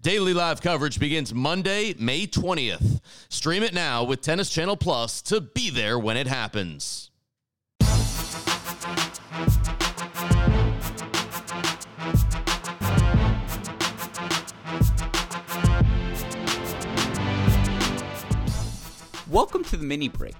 Daily live coverage begins Monday, May 20th. Stream it now with Tennis Channel Plus to be there when it happens. Welcome to the mini break,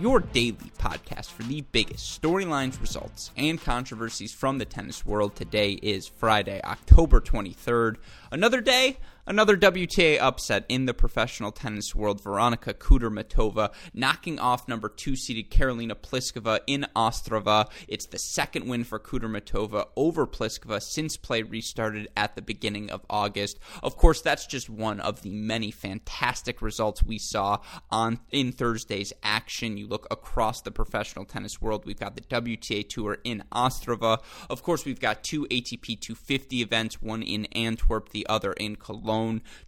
your daily podcast for the biggest storylines, results, and controversies from the tennis world. Today is Friday, October 23rd. Another day, Another WTA upset in the professional tennis world. Veronika Kudermetova knocking off number two seeded Karolina Pliskova in Ostrava. It's the second win for Kudermetova over Pliskova since play restarted at the beginning of August. Of course, that's just one of the many fantastic results we saw on in Thursday's action. You look across the professional tennis world. We've got the WTA Tour in Ostrava. Of course, we've got two ATP 250 events, one in Antwerp, the other in Cologne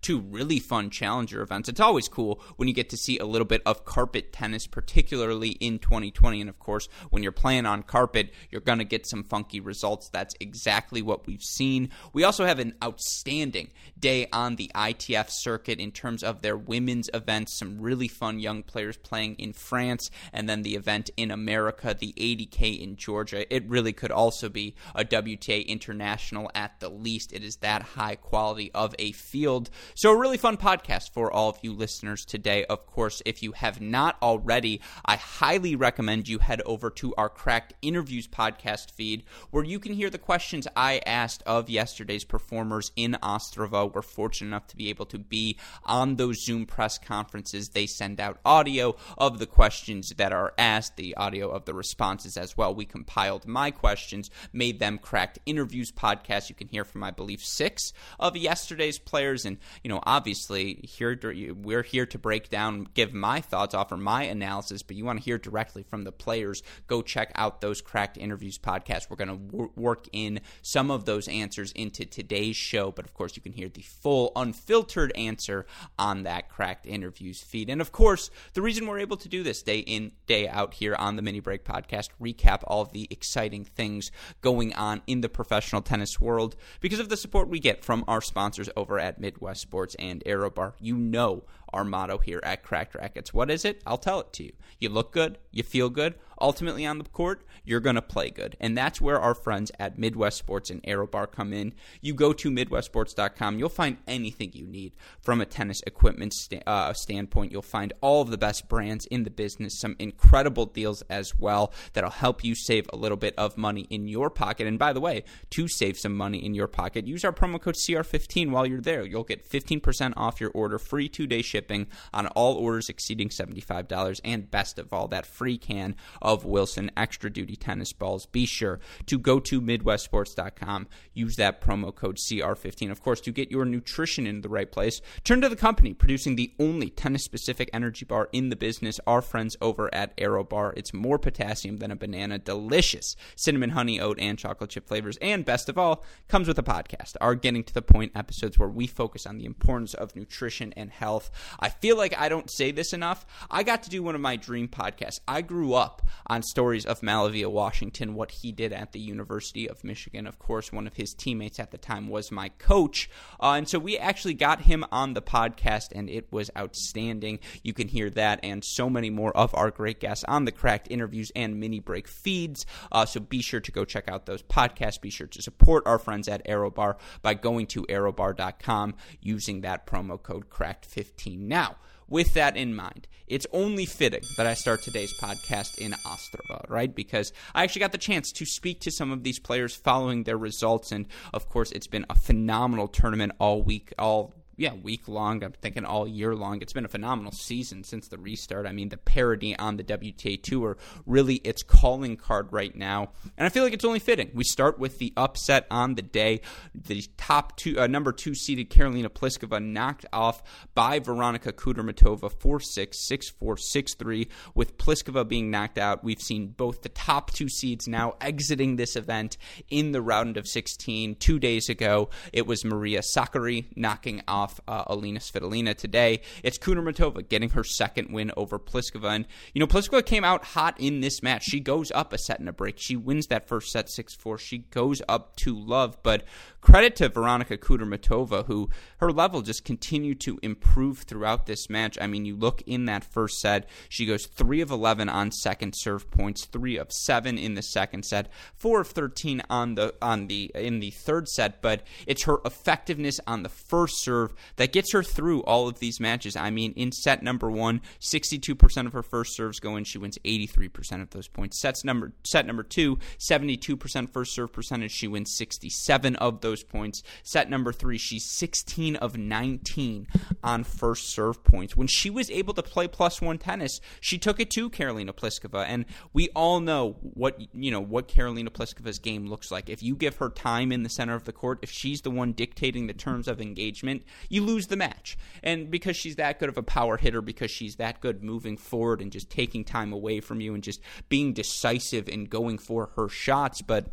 two really fun challenger events. It's always cool when you get to see a little bit of carpet tennis, particularly in 2020. And of course, when you're playing on carpet, you're going to get some funky results. That's exactly what we've seen. We also have an outstanding day on the ITF circuit in terms of their women's events. Some really fun young players playing in France, and then the event in America, the 80K in Georgia. It really could also be a WTA International at the least. It is that high quality of a field field. So, a really fun podcast for all of you listeners today. Of course, if you have not already, I highly recommend you head over to our Cracked Interviews podcast feed where you can hear the questions I asked of yesterday's performers in Ostrava. We're fortunate enough to be able to be on those Zoom press conferences. They send out audio of the questions that are asked, the audio of the responses as well. We compiled my questions, made them Cracked Interviews podcast. You can hear from, I believe, six of yesterday's players players. And, you know, obviously, here we're here to break down, give my thoughts, offer my analysis, but you want to hear directly from the players, go check out those Cracked Interviews podcast. We're going to work in some of those answers into today's show, but of course, you can hear the full, unfiltered answer on that Cracked Interviews feed. And of course, the reason we're able to do this day in, day out here on the Mini Break podcast, recap all the exciting things going on in the professional tennis world because of the support we get from our sponsors over at Midwest Sports and ArrowBar. You know our motto here at Cracked Racquets. What is it? I'll tell it to you. You look good, you feel good. Ultimately, on the court, you're going to play good. And that's where our friends at Midwest Sports and ArrowBar come in. You go to MidwestSports.com, you'll find anything you need from a tennis equipment uh, standpoint. You'll find all of the best brands in the business, some incredible deals as well that'll help you save a little bit of money in your pocket. And by the way, to save some money in your pocket, use our promo code CR15 while you're there. You'll get 15% off your order, free two day shipping shipping on all orders exceeding $75, and best of all, that free can of Wilson Extra Duty tennis balls. Be sure to go to MidwestSports.com, use that promo code CR15, of course, to get your nutrition in the right place. Turn to the company producing the only tennis specific energy bar in the business, our friends over at Arrow Bar. It's more potassium than a banana, delicious cinnamon, honey, oat, and chocolate chip flavors, and best of all, comes with a podcast. Our Getting to the Point episodes where we focus on the importance of nutrition and health. I feel like I don't say this enough. I got to do one of my dream podcasts. I grew up on stories of MaliVai Washington, what he did at the University of Michigan. Of course, one of his teammates at the time was my coach. Uh, and so we actually got him on the podcast, and it was outstanding. You can hear that and so many more of our great guests on the Cracked interviews and mini break feeds. Uh, so be sure to go check out those podcasts. Be sure to support our friends at ArrowBar by going to arrowbar.com using that promo code CRACKED15. Now, with that in mind, it's only fitting that I start today's podcast in Ostrava, right? Because I actually got the chance to speak to some of these players following their results. And of course, it's been a phenomenal tournament all week, all yeah, week long. I'm thinking all year long. It's been a phenomenal season since the restart. I mean, the parity on the WTA Tour really its calling card right now, and I feel like it's only fitting. We start with the upset on the day. The top two, uh, number two seeded Karolina Pliskova knocked off by Veronika Kudermetova 4 6, 6 4, 6 3. With Pliskova being knocked out, we've seen both the top two seeds now exiting this event in the round of 16. Two days ago, it was Maria Sakkari knocking off uh, Alina Svitolina. Today, it's Kudermetova getting her second win over Pliskova. And, you know, Pliskova came out hot in this match. She goes up a set and a break. She wins that first set 6 4. She goes up to love. But credit to Veronika Kudermetova, who her level just continued to improve throughout this match. I mean, you look in that first set, she goes 3 of 11 on second serve points, 3 of 7 in the second set, 4 of 13 on the on the in the third set, but it's her effectiveness on the first serve that gets her through all of these matches. I mean, in set number 1, 62% of her first serves go in, she wins 83% of those points. Sets number set number 2, 72% first serve percentage, she wins 67 of those points. Set number 3, she's 16 of 19 on first serve points. When she was able to play plus 1 tennis, she took it to Karolina Pliskova and we all know what you know what Karolina Pliskova's game looks like. If you give her time in the center of the court, if she's the one dictating the terms of engagement, you lose the match. And because she's that good of a power hitter, because she's that good moving forward and just taking time away from you and just being decisive and going for her shots, but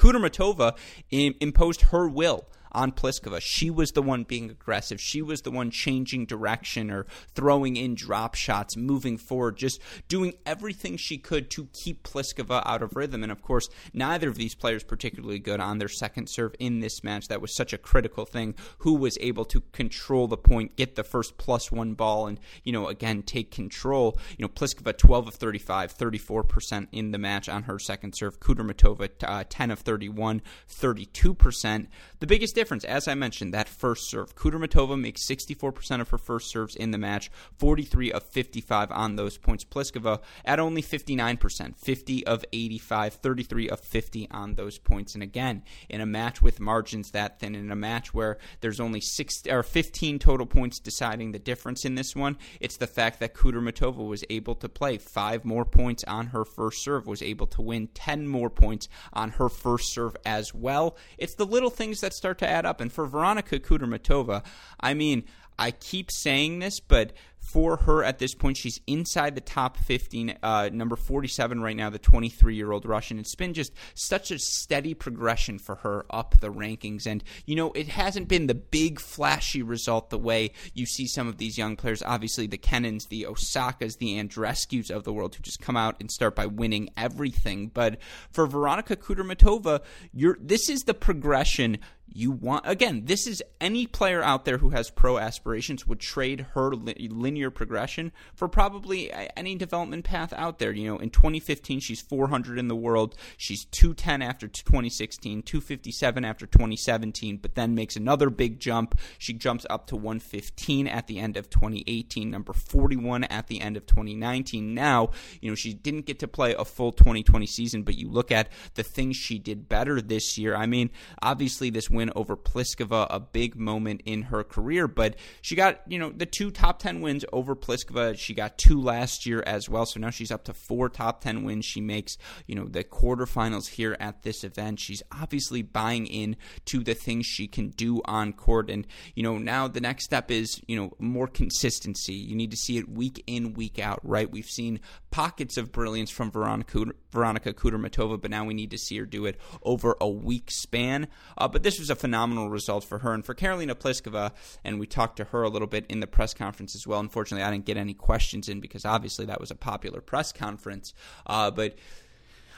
Kudermetova imposed her will on Pliskova. She was the one being aggressive. She was the one changing direction or throwing in drop shots, moving forward, just doing everything she could to keep Pliskova out of rhythm. And of course, neither of these players particularly good on their second serve in this match. That was such a critical thing. Who was able to control the point, get the first plus one ball, and, you know, again, take control. You know, Pliskova 12 of 35, 34% in the match on her second serve. Kudermetova uh, 10 of 31, 32%. The biggest difference, as I mentioned, that first serve. Kudermetova makes 64% of her first serves in the match, 43 of 55 on those points. Pliskova at only 59%, 50 of 85, 33 of 50 on those points. And again, in a match with margins that thin, in a match where there's only six or 15 total points deciding the difference in this one, it's the fact that Kudermetova was able to play five more points on her first serve, was able to win 10 more points on her first serve as well. It's the little things that start to add up. And for Veronika Kudermetova, I mean, I keep saying this, but for her at this point, she's inside the top 15, uh, number 47 right now, the 23 year old Russian. It's been just such a steady progression for her up the rankings. And, you know, it hasn't been the big, flashy result the way you see some of these young players. Obviously, the Kenins, the Osakas, the Andreescus of the world who just come out and start by winning everything. But for Veronika Kudermetova, you're, this is the progression you want again this is any player out there who has pro aspirations would trade her li- linear progression for probably any development path out there. You know in 2015 she's 400 in the world. She's 210 after 2016 257 after 2017 but then makes another big jump. She jumps up to 115 at the end of 2018 number 41 at the end of 2019 now you know she didn't get to play a full 2020 season but you look at the things she did better this year. I mean obviously this win over Pliskova, a big moment in her career. But she got, you know, the two top 10 wins over Pliskova. She got two last year as well. So now she's up to four top 10 wins. She makes, you know, the quarterfinals here at this event. She's obviously buying in to the things she can do on court. And, you know, now the next step is, you know, more consistency. You need to see it week in, week out, right? We've seen pockets of brilliance from Veronica, Veronika Kudermetova, but now we need to see her do it over a week span. Uh, but this was a phenomenal result for her and for Karolina Pliskova. And we talked to her a little bit in the press conference as well. Unfortunately, I didn't get any questions in because obviously that was a popular press conference. Uh, but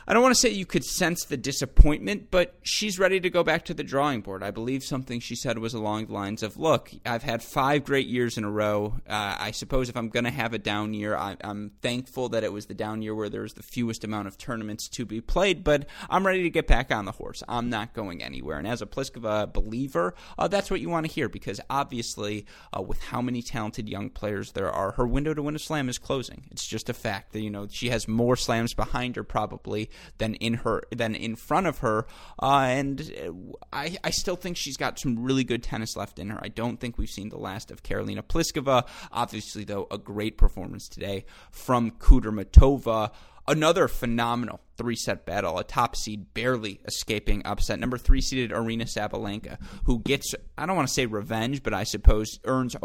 I don't want to say you could sense the disappointment, but she's ready to go back to the drawing board. I believe something she said was along the lines of, Look, I've had five great years in a row. Uh, I suppose if I'm going to have a down year, I, am thankful that it was the down year where there was the fewest amount of tournaments to be played, but I'm ready to get back on the horse. I'm not going anywhere. And as a Pliskova believer, uh, that's what you want to hear because obviously, uh, with how many talented young players there are, her window to win a slam is closing. It's just a fact that, you know, she has more slams behind her probably than in her than in front of her. Uh, and I I still think she's got some really good tennis left in her. I don't think we've seen the last of Karolina Pliskova. Obviously, though, a great performance today from Kudermetova. Another phenomenal three set battle, a top seed barely escaping upset. Number three seeded Aryna Sabalenka, who gets, I don't want to say revenge, but I suppose earns,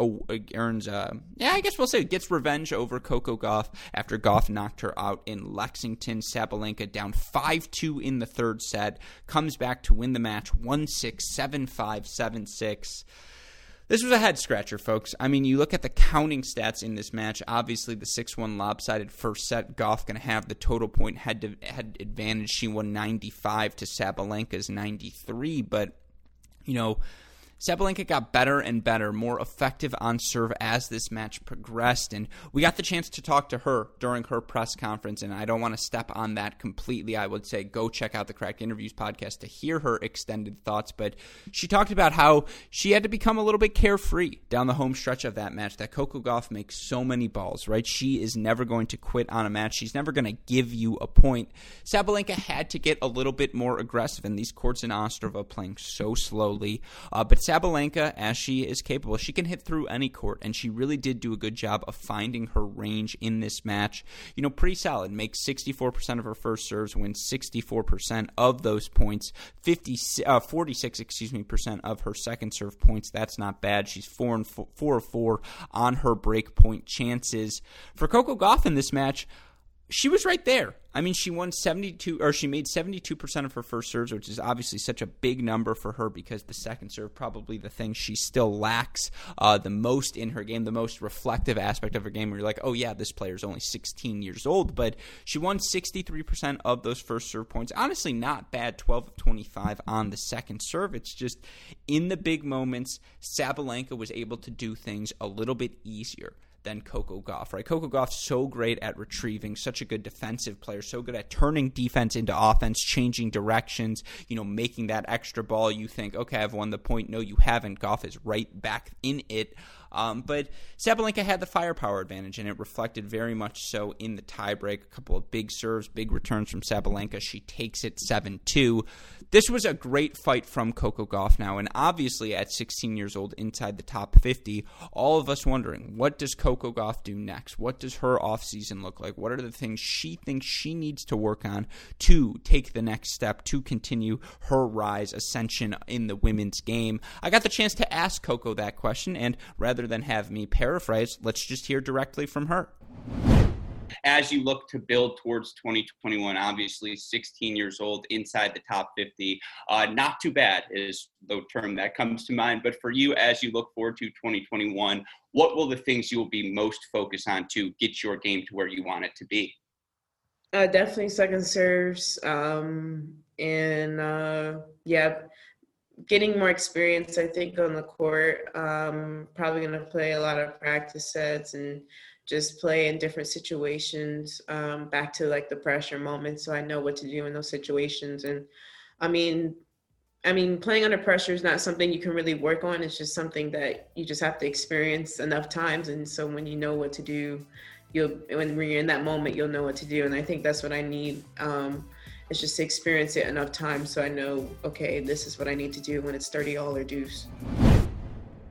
earns uh, yeah, I guess we'll say gets revenge over Coco Gauff after Gauff knocked her out in Lexington. Sabalenka down 5 2 in the third set, comes back to win the match 1 6, 7 5, 7 6. This was a head scratcher, folks. I mean, you look at the counting stats in this match. Obviously, the 6 1 lopsided first set. Gauff going to have the total point head to head advantage. She won 95 to Sabalenka's 93. But, you know, Sabalenka got better and better, more effective on serve as this match progressed. And we got the chance to talk to her during her press conference. And I don't want to step on that completely. I would say go check out the Cracked Interviews podcast to hear her extended thoughts. But she talked about how she had to become a little bit carefree down the home stretch of that match. That Coco Gauff makes so many balls, right? She is never going to quit on a match. She's never going to give you a point. Sabalenka had to get a little bit more aggressive in these courts in Ostrava playing so slowly. Uh, but Sabalenka, as she is capable, she can hit through any court, and she really did do a good job of finding her range in this match. You know, pretty solid. Makes 64% of her first serves, wins 64% of those points. 50, uh, 46, excuse me, percent of her second serve points. That's not bad. She's four and four, on her break point chances. For Coco Gauff in this match, she was right there. I mean, she won 72 or she made 72% of her first serves, which is obviously such a big number for her because the second serve probably the thing she still lacks uh, the most in her game, the most reflective aspect of her game where you're like, "Oh yeah, this player's only 16 years old," but she won 63% of those first serve points. Honestly, not bad, 12 of 25 on the second serve. It's just in the big moments, Sabalenka was able to do things a little bit easier than Coco Gauff, right? Coco Gauff's so great at retrieving, such a good defensive player, so good at turning defense into offense, changing directions, you know, making that extra ball. You think, okay, I've won the point. No, you haven't. Gauff is right back in it. Um, but Sabalenka had the firepower advantage, and it reflected very much so in the tiebreak. A couple of big serves, big returns from Sabalenka. She takes it 7 2. This was a great fight from Coco Gauff now, and obviously at 16 years old, inside the top 50, all of us wondering what does Coco Gauff do next? What does her offseason look like? What are the things she thinks she needs to work on to take the next step to continue her rise, ascension in the women's game? I got the chance to ask Coco that question, and rather than have me paraphrase, let's just hear directly from her as you look to build towards 2021, obviously 16 years old inside the top 50, uh, not too bad is the term that comes to mind. But for you, as you look forward to 2021, what will the things you will be most focused on to get your game to where you want it to be? Uh, definitely second serves. Um, and uh, yeah, getting more experience, I think, on the court. Um, probably going to play a lot of practice sets and just play in different situations um, back to like the pressure moments so i know what to do in those situations and i mean i mean playing under pressure is not something you can really work on it's just something that you just have to experience enough times and so when you know what to do you'll when you're in that moment you'll know what to do and i think that's what i need um, it's just to experience it enough times so i know okay this is what i need to do when it's 30 all or deuce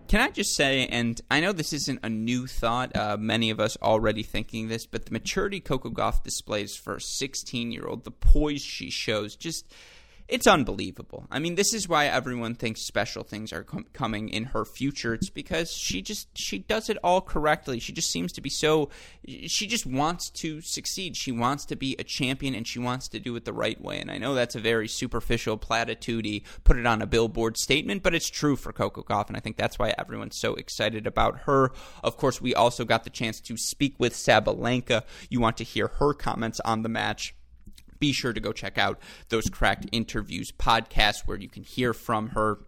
can I just say, and I know this isn't a new thought, uh, many of us already thinking this, but the maturity Coco Gauff displays for a 16 year old, the poise she shows, just it's unbelievable. I mean, this is why everyone thinks special things are com- coming in her future. It's because she just she does it all correctly. She just seems to be so she just wants to succeed. She wants to be a champion and she wants to do it the right way. And I know that's a very superficial platitudey put it on a billboard statement, but it's true for Coco Gauff and I think that's why everyone's so excited about her. Of course, we also got the chance to speak with Sabalenka. You want to hear her comments on the match be sure to go check out those Cracked Interviews podcasts where you can hear from her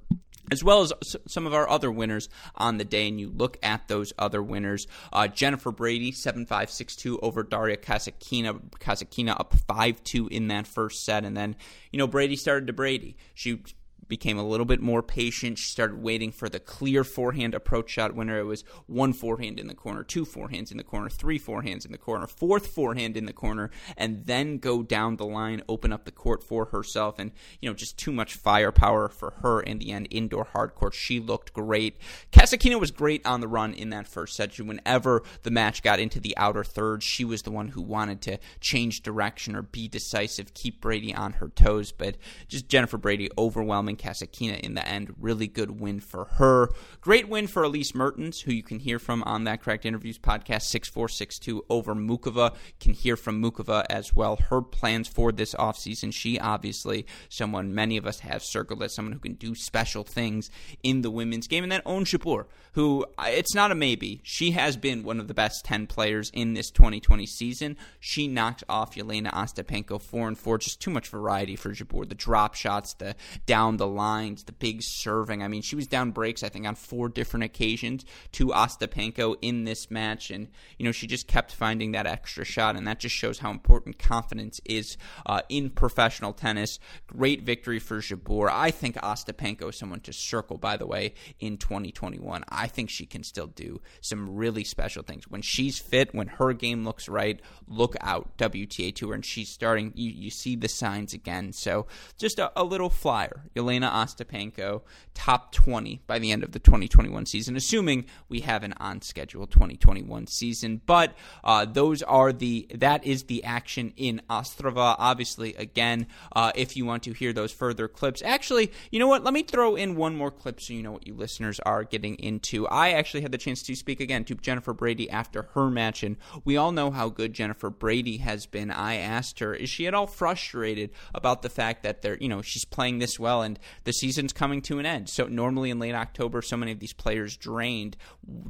as well as some of our other winners on the day. And you look at those other winners. Uh, Jennifer Brady, 7-5-6-2 over Daria Kasatkina. Kasatkina up 5-2 in that first set. And then, you know, Brady started to Brady. She became a little bit more patient. She started waiting for the clear forehand approach shot winner. It was one forehand in the corner, two forehands in the corner, three forehands in the corner, fourth forehand in the corner, and then go down the line, open up the court for herself. And, you know, just too much firepower for her in the end. Indoor hard court, she looked great. Kasatkina was great on the run in that first set. Whenever the match got into the outer third, she was the one who wanted to change direction or be decisive, keep Brady on her toes. But just Jennifer Brady overwhelming Kasatkina in the end. Really good win for her. Great win for Elise Mertens, who you can hear from on that Cracked Interviews podcast, 6462 over Muchova. Can hear from Muchova as well. Her plans for this offseason. She obviously someone many of us have circled as someone who can do special things in the women's game. And then Ons Jabeur, who uh, it's not a maybe. She has been one of the best 10 players in this 2020 season. She knocked off Jelena Ostapenko 4 and 4. Just too much variety for Jabeur. The drop shots, the down the lines, the big serving. I mean, she was down breaks, I think, on four different occasions to Ostapenko in this match. And, you know, she just kept finding that extra shot. And that just shows how important confidence is uh, in professional tennis. Great victory for Jabeur. I think Ostapenko is someone to circle, by the way, in 2021. I think she can still do some really special things. When she's fit, when her game looks right, look out WTA Tour. And she's starting, you, you see the signs again. So just a, a little flyer. Jelena Ostapenko, top 20 by the end of the 2021 season, assuming we have an on schedule 2021 season. But uh, those are the, that is the action in Ostrava. Obviously, again, uh, if you want to hear those further clips, actually, you know what? Let me throw in one more clip so you know what you listeners are getting into. I actually had the chance to speak again to Jennifer Brady after her match, and we all know how good Jennifer Brady has been. I asked her, is she at all frustrated about the fact that they're, you know, she's playing this well and the season's coming to an end? So normally in late October, so many of these players drained.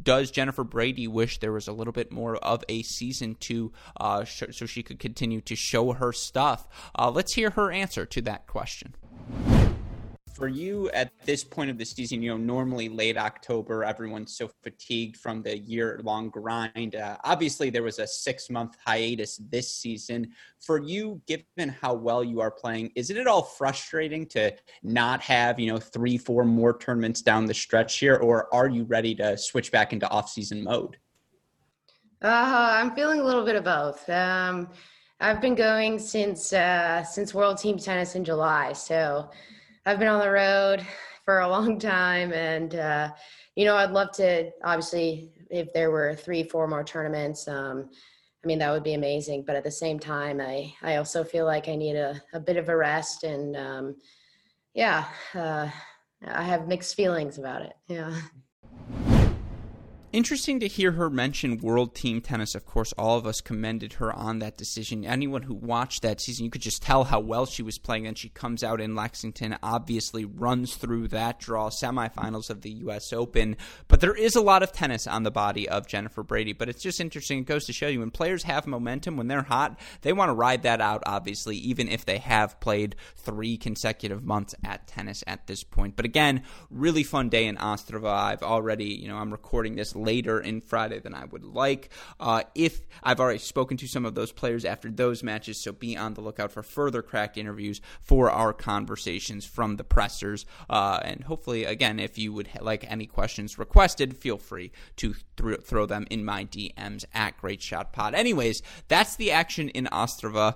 Does Jennifer Brady wish there was a little bit more of a season to, uh, sh- so she could continue to show her stuff? Uh, let's hear her answer to that question for you at this point of the season, you know, normally late October, everyone's so fatigued from the year long grind. Uh, obviously, there was a six month hiatus this season. For you, given how well you are playing, is it at all frustrating to not have, you know, three, four more tournaments down the stretch here, or are you ready to switch back into off season mode? Uh, I'm feeling a little bit of both. Um, I've been going since uh, since World Team Tennis in July, so I've been on the road for a long time, and uh, you know, I'd love to. Obviously, if there were three, four more tournaments, um, I mean, that would be amazing. But at the same time, I I also feel like I need a, a bit of a rest, and um, yeah, uh, I have mixed feelings about it. Yeah. Interesting to hear her mention World Team Tennis. Of course, all of us commended her on that decision. Anyone who watched that season, you could just tell how well she was playing. And she comes out in Lexington, obviously runs through that draw, semifinals of the U.S. Open. But there is a lot of tennis on the body of Jennifer Brady. But it's just interesting. It goes to show you when players have momentum, when they're hot, they want to ride that out, obviously, even if they have played three consecutive months at tennis at this point. But again, really fun day in Ostrava. I've already, you know, I'm recording this later in Friday than I would like. Uh, if I've already spoken to some of those players after those matches, so be on the lookout for further cracked interviews for our conversations from the pressers. Uh, and hopefully, again, if you would ha- like any questions requested, feel free to th- throw them in my DMs at Great Shot Pod. Anyways, that's the action in Ostrava.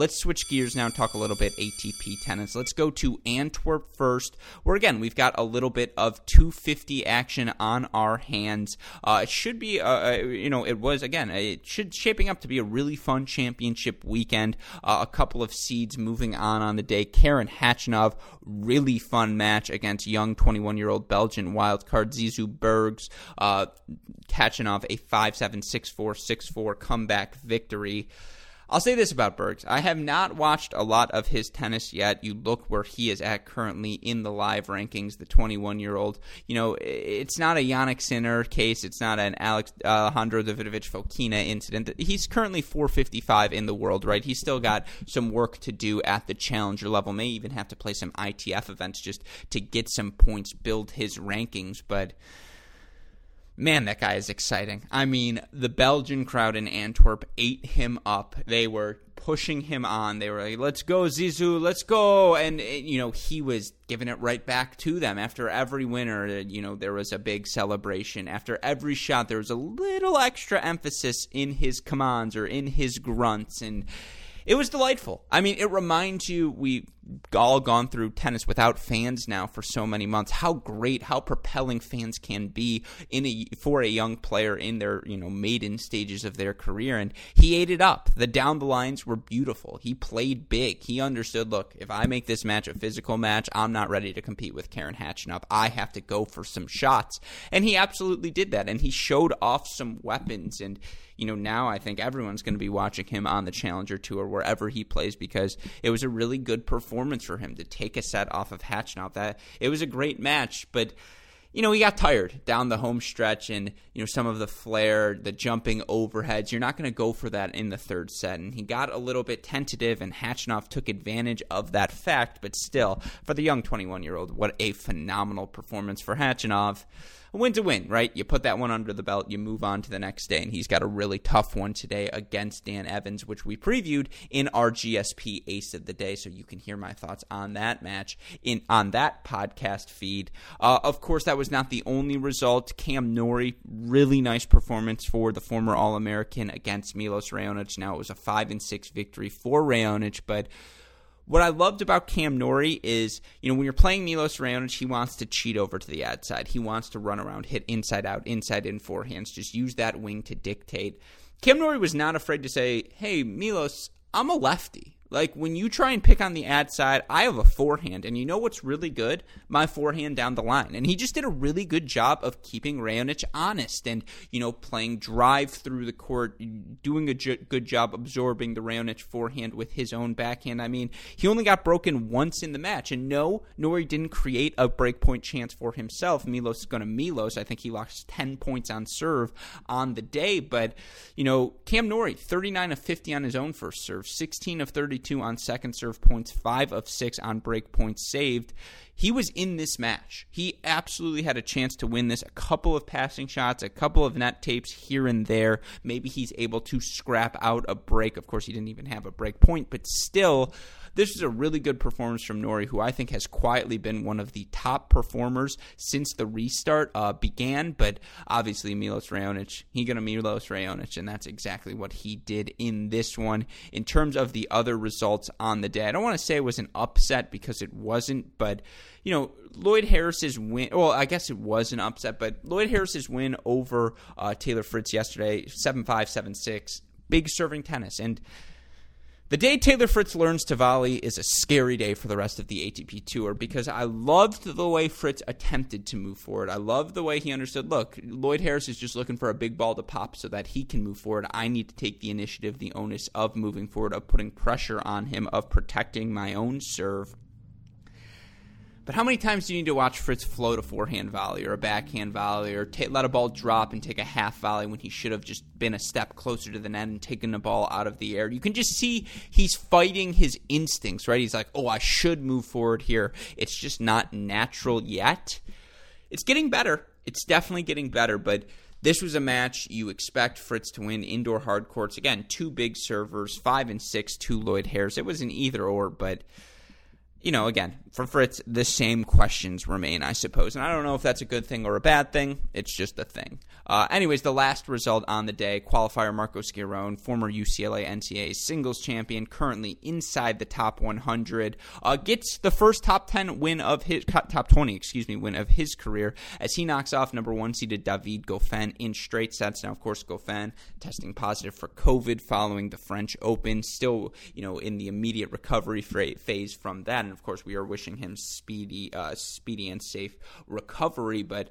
Let's switch gears now and talk a little bit ATP tennis. Let's go to Antwerp first, where again we've got a little bit of 250 action on our hands. Uh, it should be, uh, uh, you know, it was again, it should shaping up to be a really fun championship weekend. Uh, a couple of seeds moving on on the day. Karen Khachanov, really fun match against young 21 year old Belgian wildcard Zizou Bergs. Uh, Khachanov a 5-7, 6-4, 6-4 comeback victory. I'll say this about Bergs. I have not watched a lot of his tennis yet. You look where he is at currently in the live rankings, the 21 year old. You know, it's not a Jannik Sinner case. It's not an Alex Alejandro Davidovich Fokina incident. He's currently 455 in the world, right? He's still got some work to do at the challenger level. May even have to play some ITF events just to get some points, build his rankings. But man, that guy is exciting. I mean, the Belgian crowd in Antwerp ate him up. They were pushing him on. They were like, "Let's go, Zizou, let's go!" And eh, you know, he was giving it right back to them after every winner. Eh, you know, there was a big celebration. After every shot, there was a little extra emphasis in his commands or in his grunts and it was delightful. I mean, it reminds you we've all gone through tennis without fans now for so many months. How great, how propelling fans can be in a for a young player in their you know maiden stages of their career, and he ate it up. The down the lines were beautiful. He played big. He understood. Look, if I make this match a physical match, I'm not ready to compete with Karen Khachanov. I have to go for some shots, and he absolutely did that. And he showed off some weapons and you know, now I think everyone's going to be watching him on the Challenger Tour wherever he plays because it was a really good performance for him to take a set off of Khachanov. That it was a great match, but you know, he got tired down the home stretch and, you know, some of the flair, the jumping overheads. You're not going to go for that in the third set. And he got a little bit tentative, and Khachanov took advantage of that fact. But still, for the young 21 year old, what a phenomenal performance for Khachanov a win's a win, right? You put that one under the belt, you move on to the next day, and he's got a really tough one today against Dan Evans, which we previewed in our GSP Ace of the Day, so you can hear my thoughts on that match in on that podcast feed. Uh, of course, that was not the only result. Cam Norrie, really nice performance for the former All American against Milos Raonic. Now it was a five and six victory for Raonic, but what I loved about Cam Norrie is, you know, when you're playing Milos Raonic, he wants to cheat over to the ad side. He wants to run around, hit inside out, inside in forehands, just use that wing to dictate. Cam Norrie was not afraid to say, hey, Milos, I'm a lefty. Like when you try and pick on the ad side, I have a forehand, and you know what's really good? My forehand down the line. And he just did a really good job of keeping Raonic honest and, you know, playing drive through the court, doing a j- good job absorbing the Raonic forehand with his own backhand. I mean, he only got broken once in the match, and no, Norrie didn't create a breakpoint chance for himself. Milos is going to Milos. I think he lost 10 points on serve on the day, but, you know, Cam Norrie, 39 of 50 on his own first serve, 16 of 30 32 on second serve points, 5 of 6 on break points saved. He was in this match. He absolutely had a chance to win this. A couple of passing shots, a couple of net tapes here and there. Maybe he's able to scrap out a break. Of course, he didn't even have a break point, but still, this is a really good performance from Norrie, who I think has quietly been one of the top performers since the restart uh, began. But obviously, Milos Raonic, he got a Milos Raonic, and that's exactly what he did in this one. In terms of the other results on the day, I don't want to say it was an upset because it wasn't, but you know, Lloyd Harris's win. Well, I guess it was an upset, but Lloyd Harris's win over uh, Taylor Fritz yesterday, 7 5, 7 6, big serving tennis. And the day Taylor Fritz learns to volley is a scary day for the rest of the ATP Tour because I loved the way Fritz attempted to move forward. I loved the way he understood look, Lloyd Harris is just looking for a big ball to pop so that he can move forward. I need to take the initiative, the onus of moving forward, of putting pressure on him, of protecting my own serve. But how many times do you need to watch Fritz float a forehand volley or a backhand volley or t- let a ball drop and take a half volley when he should have just been a step closer to the net and taken the ball out of the air? You can just see he's fighting his instincts, right? He's like, oh, I should move forward here. It's just not natural yet. It's getting better. It's definitely getting better, but this was a match you expect Fritz to win indoor hard courts. Again, two big servers, five and six, two Lloyd Harris. It was an either or, but you know, again, for Fritz, the same questions remain, I suppose. And I don't know if that's a good thing or a bad thing. It's just a thing. Uh, anyways, the last result on the day qualifier Marcos Giron, former UCLA NCAA singles champion, currently inside the top 100, uh, gets the first top 10 win of his, top 20, excuse me, win of his career as he knocks off number one seeded David Goffin in straight sets. Now, of course, Goffin testing positive for COVID following the French Open, still, you know, in the immediate recovery phase from that and of course we are wishing him speedy, uh, speedy and safe recovery. But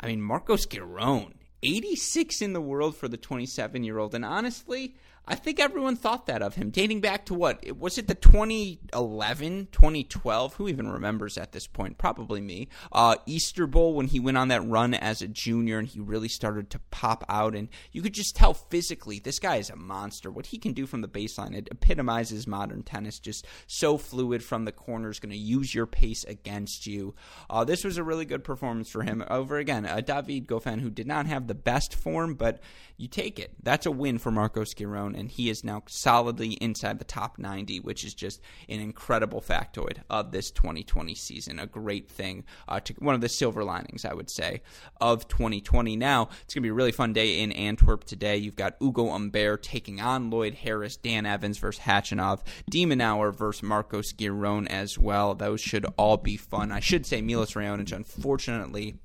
I mean, Marcos Giron 86 in the world for the 27 year old. And honestly, I think everyone thought that of him, dating back to what? Was it the 2011, 2012? Who even remembers at this point? Probably me. Uh, Easter Bowl when he went on that run as a junior and he really started to pop out. And you could just tell physically, this guy is a monster. What he can do from the baseline, it epitomizes modern tennis. Just so fluid from the corners, going to use your pace against you. Uh, this was a really good performance for him over, again, David Goffin who did not have the best form, but you take it. That's a win for Marcos Giron, and he is now solidly inside the top 90, which is just an incredible factoid of this 2020 season. A great thing, uh, to, one of the silver linings, I would say, of 2020. Now, it's going to be a really fun day in Antwerp today. You've got Ugo Humbert taking on Lloyd Harris, Dan Evans versus Khachanov, de Minaur versus Marcos Giron as well. Those should all be fun. I should say Milos Raonic, unfortunately,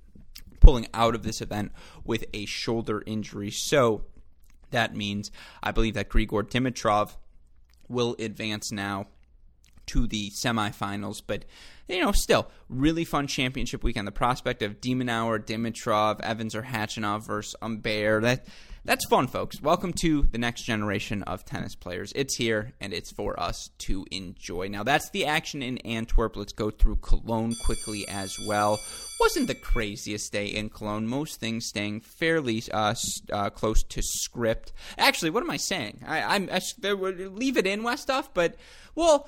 pulling out of this event with a shoulder injury. So that means I believe that Grigor Dimitrov will advance now to the semifinals. But you know, still really fun championship weekend. The prospect of de Minaur, Dimitrov, Evans or Khachanov versus Humbert. That that's fun, folks. Welcome to the next generation of tennis players. It's here and it's for us to enjoy. Now, that's the action in Antwerp. Let's go through Cologne quickly as well. Wasn't the craziest day in Cologne. Most things staying fairly uh, uh, close to script. Actually, what am I saying? I, I'm I, leave it in West stuff, but well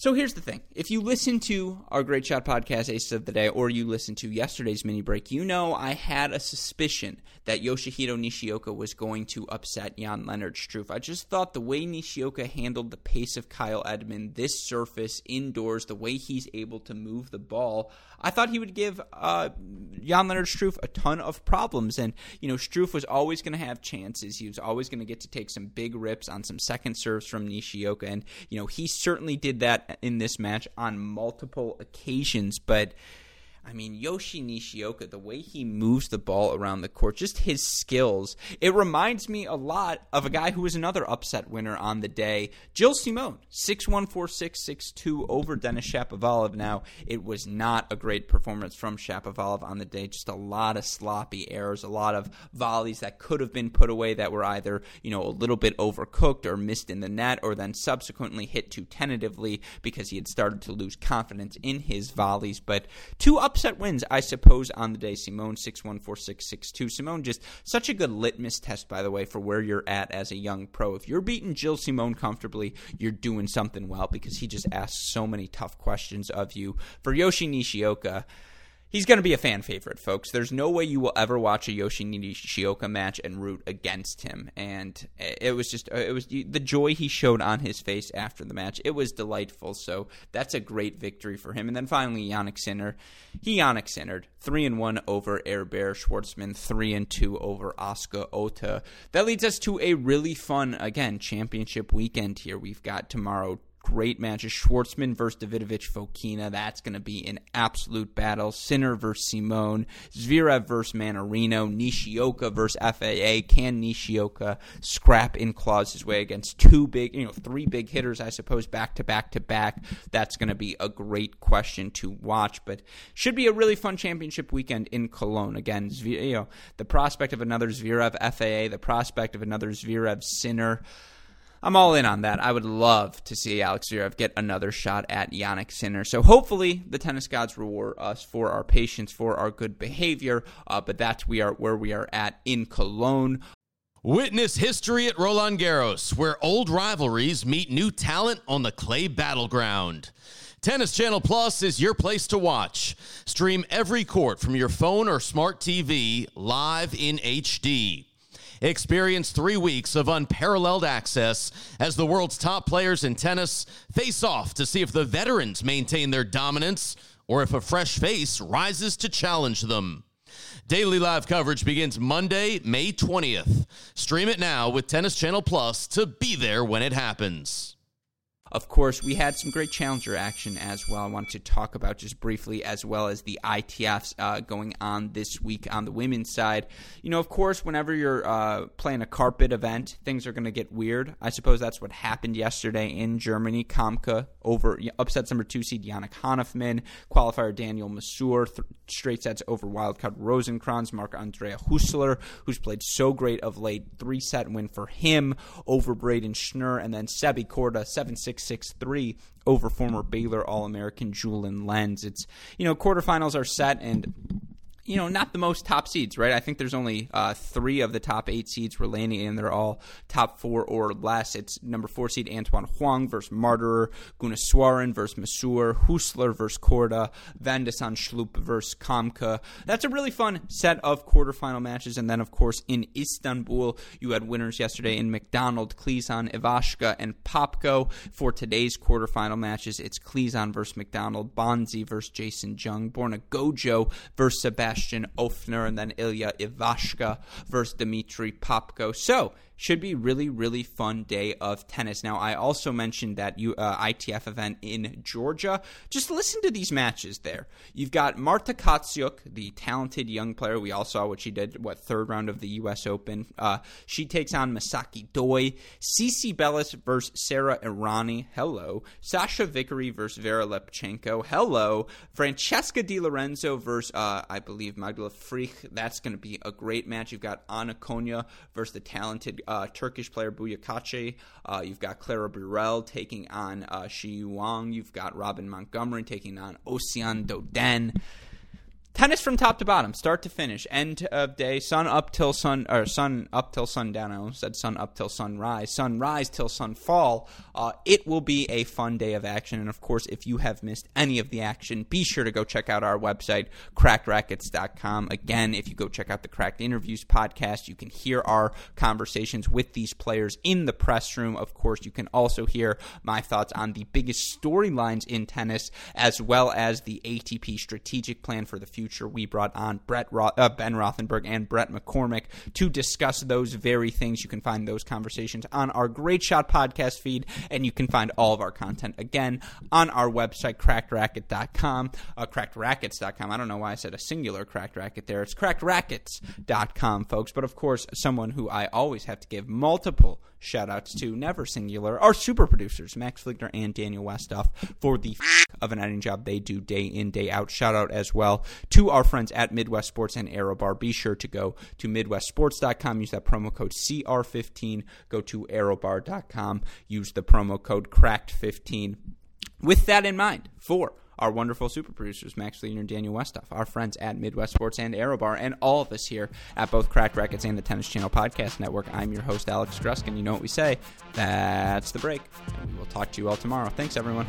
so here's the thing. If you listen to our Great Shot podcast, Aces of the Day, or you listen to yesterday's mini break, you know I had a suspicion that Yoshihiro Nishioka was going to upset Jan Lennard Struff. I just thought the way Nishioka handled the pace of Kyle Edmund, this surface, indoors, the way he's able to move the ball, I thought he would give uh, Jan Lennard Struff a ton of problems. And, you know, Struff was always going to have chances. He was always going to get to take some big rips on some second serves from Nishioka. And, you know, he certainly did that in this match on multiple occasions. But I mean, Yoshi Nishioka, the way he moves the ball around the court, just his skills, it reminds me a lot of a guy who was another upset winner on the day, Gilles Simon, 6-1-4-6-6-2 over Denis Shapovalov. Now, it was not a great performance from Shapovalov on the day, just a lot of sloppy errors, a lot of volleys that could have been put away that were either, you know, a little bit overcooked or missed in the net or then subsequently hit too tentatively because he had started to lose confidence in his volleys. But two upset wins, I suppose, on the day. Simon six one four six six two. Simon just such a good litmus test, by the way, for where you're at as a young pro. If you're beating Gilles Simon comfortably, you're doing something well because he just asks so many tough questions of you. For Yoshi Nishioka, he's going to be a fan favorite, folks. There's no way you will ever watch a Yoshi Nishioka match and root against him. And it was just, uh, it was the joy he showed on his face after the match. It was delightful. So that's a great victory for him. And then finally, Jannik Sinner. He Jannik Sinnered. 3 and 1 over Herbert Schwartzman, 3 and 2 over Oscar Otte. That leads us to a really fun, again, championship weekend here. We've got tomorrow great matches. Schwartzman versus Davidovich Fokina. That's going to be an absolute battle. Sinner versus Simon. Zverev versus Mannarino. Nishioka versus FAA. Can Nishioka scrap and claws his way against two big, you know, three big hitters, I suppose, back to back to back? That's going to be a great question to watch, but should be a really fun championship weekend in Cologne. Again, you know, the prospect of another Zverev FAA, the prospect of another Zverev Sinner. I'm all in on that. I would love to see Alex Zverev get another shot at Jannik Sinner. So hopefully the tennis gods reward us for our patience, for our good behavior. Uh, but that's we are where we are at in Cologne. Witness history at Roland Garros, where old rivalries meet new talent on the clay battleground. Tennis Channel Plus is your place to watch. Stream every court from your phone or smart TV live in HD. Experience three weeks of unparalleled access as the world's top players in tennis face off to see if the veterans maintain their dominance or if a fresh face rises to challenge them. Daily live coverage begins Monday, May 20th. Stream it now with Tennis Channel Plus to be there when it happens. Of course, we had some great challenger action as well. I wanted to talk about just briefly, as well as the ITFs uh, going on this week on the women's side. You know, of course, whenever you're uh, playing a carpet event, things are going to get weird. I suppose that's what happened yesterday in Germany. Kamke over upsets number two seed Yannick Hanfmann, qualifier Daniel Masur, th- straight sets over wildcard Rosenkrantz, Marc Andrea Huesler, who's played so great of late, three set win for him over Brayden Schnur, and then Sebi Korda, 7 6 6 3 over former Baylor All American Julian Lenz. It's, you know, quarterfinals are set, and you know, not the most top seeds, right? I think there's only uh, three of the top eight seeds we're landing in. They're all top four or less. It's number four seed Antoine Hoang versus Marterer, Gunneswaran versus Masur, Huesler versus Korda, Van de Schlup versus Kamke. That's a really fun set of quarterfinal matches. And then, of course, in Istanbul, you had winners yesterday in McDonald, Klizan, Ivashka, and Popko. For today's quarterfinal matches, it's Klizan versus McDonald, Bonzi versus Jason Jung, Borna Gojo versus Sebastian. Sebastian Ofner and then Ilya Ivashka versus Dmitry Popko. So should be really really fun day of tennis. Now I also mentioned that you uh, ITF event in Georgia. Just listen to these matches there. You've got Marta Kostyuk, the talented young player. We all saw what she did. What third round of the U.S. Open? Uh, she takes on Misaki Doi. Cici Bellis versus Sarah Errani. Hello. Sachia Vickery versus Vera Lepchenko. Hello. Francesca Di Lorenzo versus uh, I believe Magdalena Frech. That's going to be a great match. You've got Ana Konjuh versus the talented uh, Turkish player Buyukakcay. Uh, you've got Clara Burel taking on uh, Shi Wang. You've got Robin Montgomery taking on Oceane Dodin tennis from top to bottom, start to finish, end of day, sun up till sun or sun up till sundown. I almost said sun up till sunrise, sunrise till sunfall. Uh, it will be a fun day of action, and of course, if you have missed any of the action, be sure to go check out our website, crackedracquets.com. Again, if you go check out the Cracked Interviews podcast, you can hear our conversations with these players in the press room. Of course, you can also hear my thoughts on the biggest storylines in tennis, as well as the ATP strategic plan for the future future, we brought on Brett Ro- uh, Ben Rothenberg and Brett McCormick to discuss those very things. You can find those conversations on our Great Shot podcast feed, and you can find all of our content again on our website, crackedracquet.com, uh, crackedracquets.com. I don't know why I said a singular cracked racket there. It's crackedracquets.com, folks. But of course, someone who I always have to give multiple shout outs to, never singular, our super producers, Max Flickner and Daniel Westoff, for the f- of an editing job they do day in, day out. Shout out as well to our friends at Midwest Sports and ArrowBar. Be sure to go to MidwestSports.com, use that promo code CR15, go to ArrowBar.com, use the promo code CRACKED15. With that in mind, for our wonderful super producers, Max Fligner and Daniel Westoff, our friends at Midwest Sports and ArrowBar, and all of us here at both Cracked Racquets and the Tennis Channel Podcast Network. I'm your host, Alex Gruskin. You know what we say. That's the break. And we will talk to you all tomorrow. Thanks, everyone.